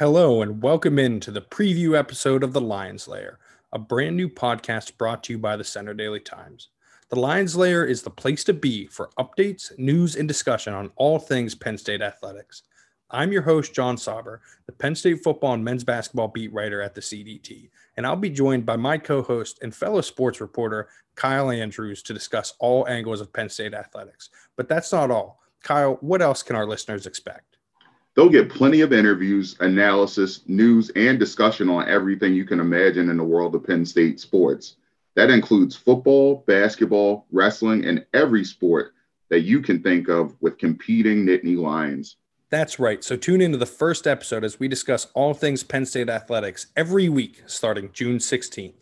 Hello, and welcome into the preview episode of The Lions Lair, a brand new podcast brought to you by the Centre Daily Times. The Lions Lair is the place to be for updates, news, and discussion on all things Penn State athletics. I'm your host, Jon Sauber, the Penn State football and men's basketball beat writer at the CDT, and I'll be joined by my co host and fellow sports reporter, Kyle Andrews, to discuss all angles of Penn State athletics. But that's not all. Kyle, what else can our listeners expect? They'll get plenty of interviews, analysis, news, and discussion on everything you can imagine in the world of Penn State sports. That includes football, basketball, wrestling, and every sport that you can think of with competing Nittany Lions. That's right. So tune into the first episode as we discuss all things Penn State athletics every week starting June 16th.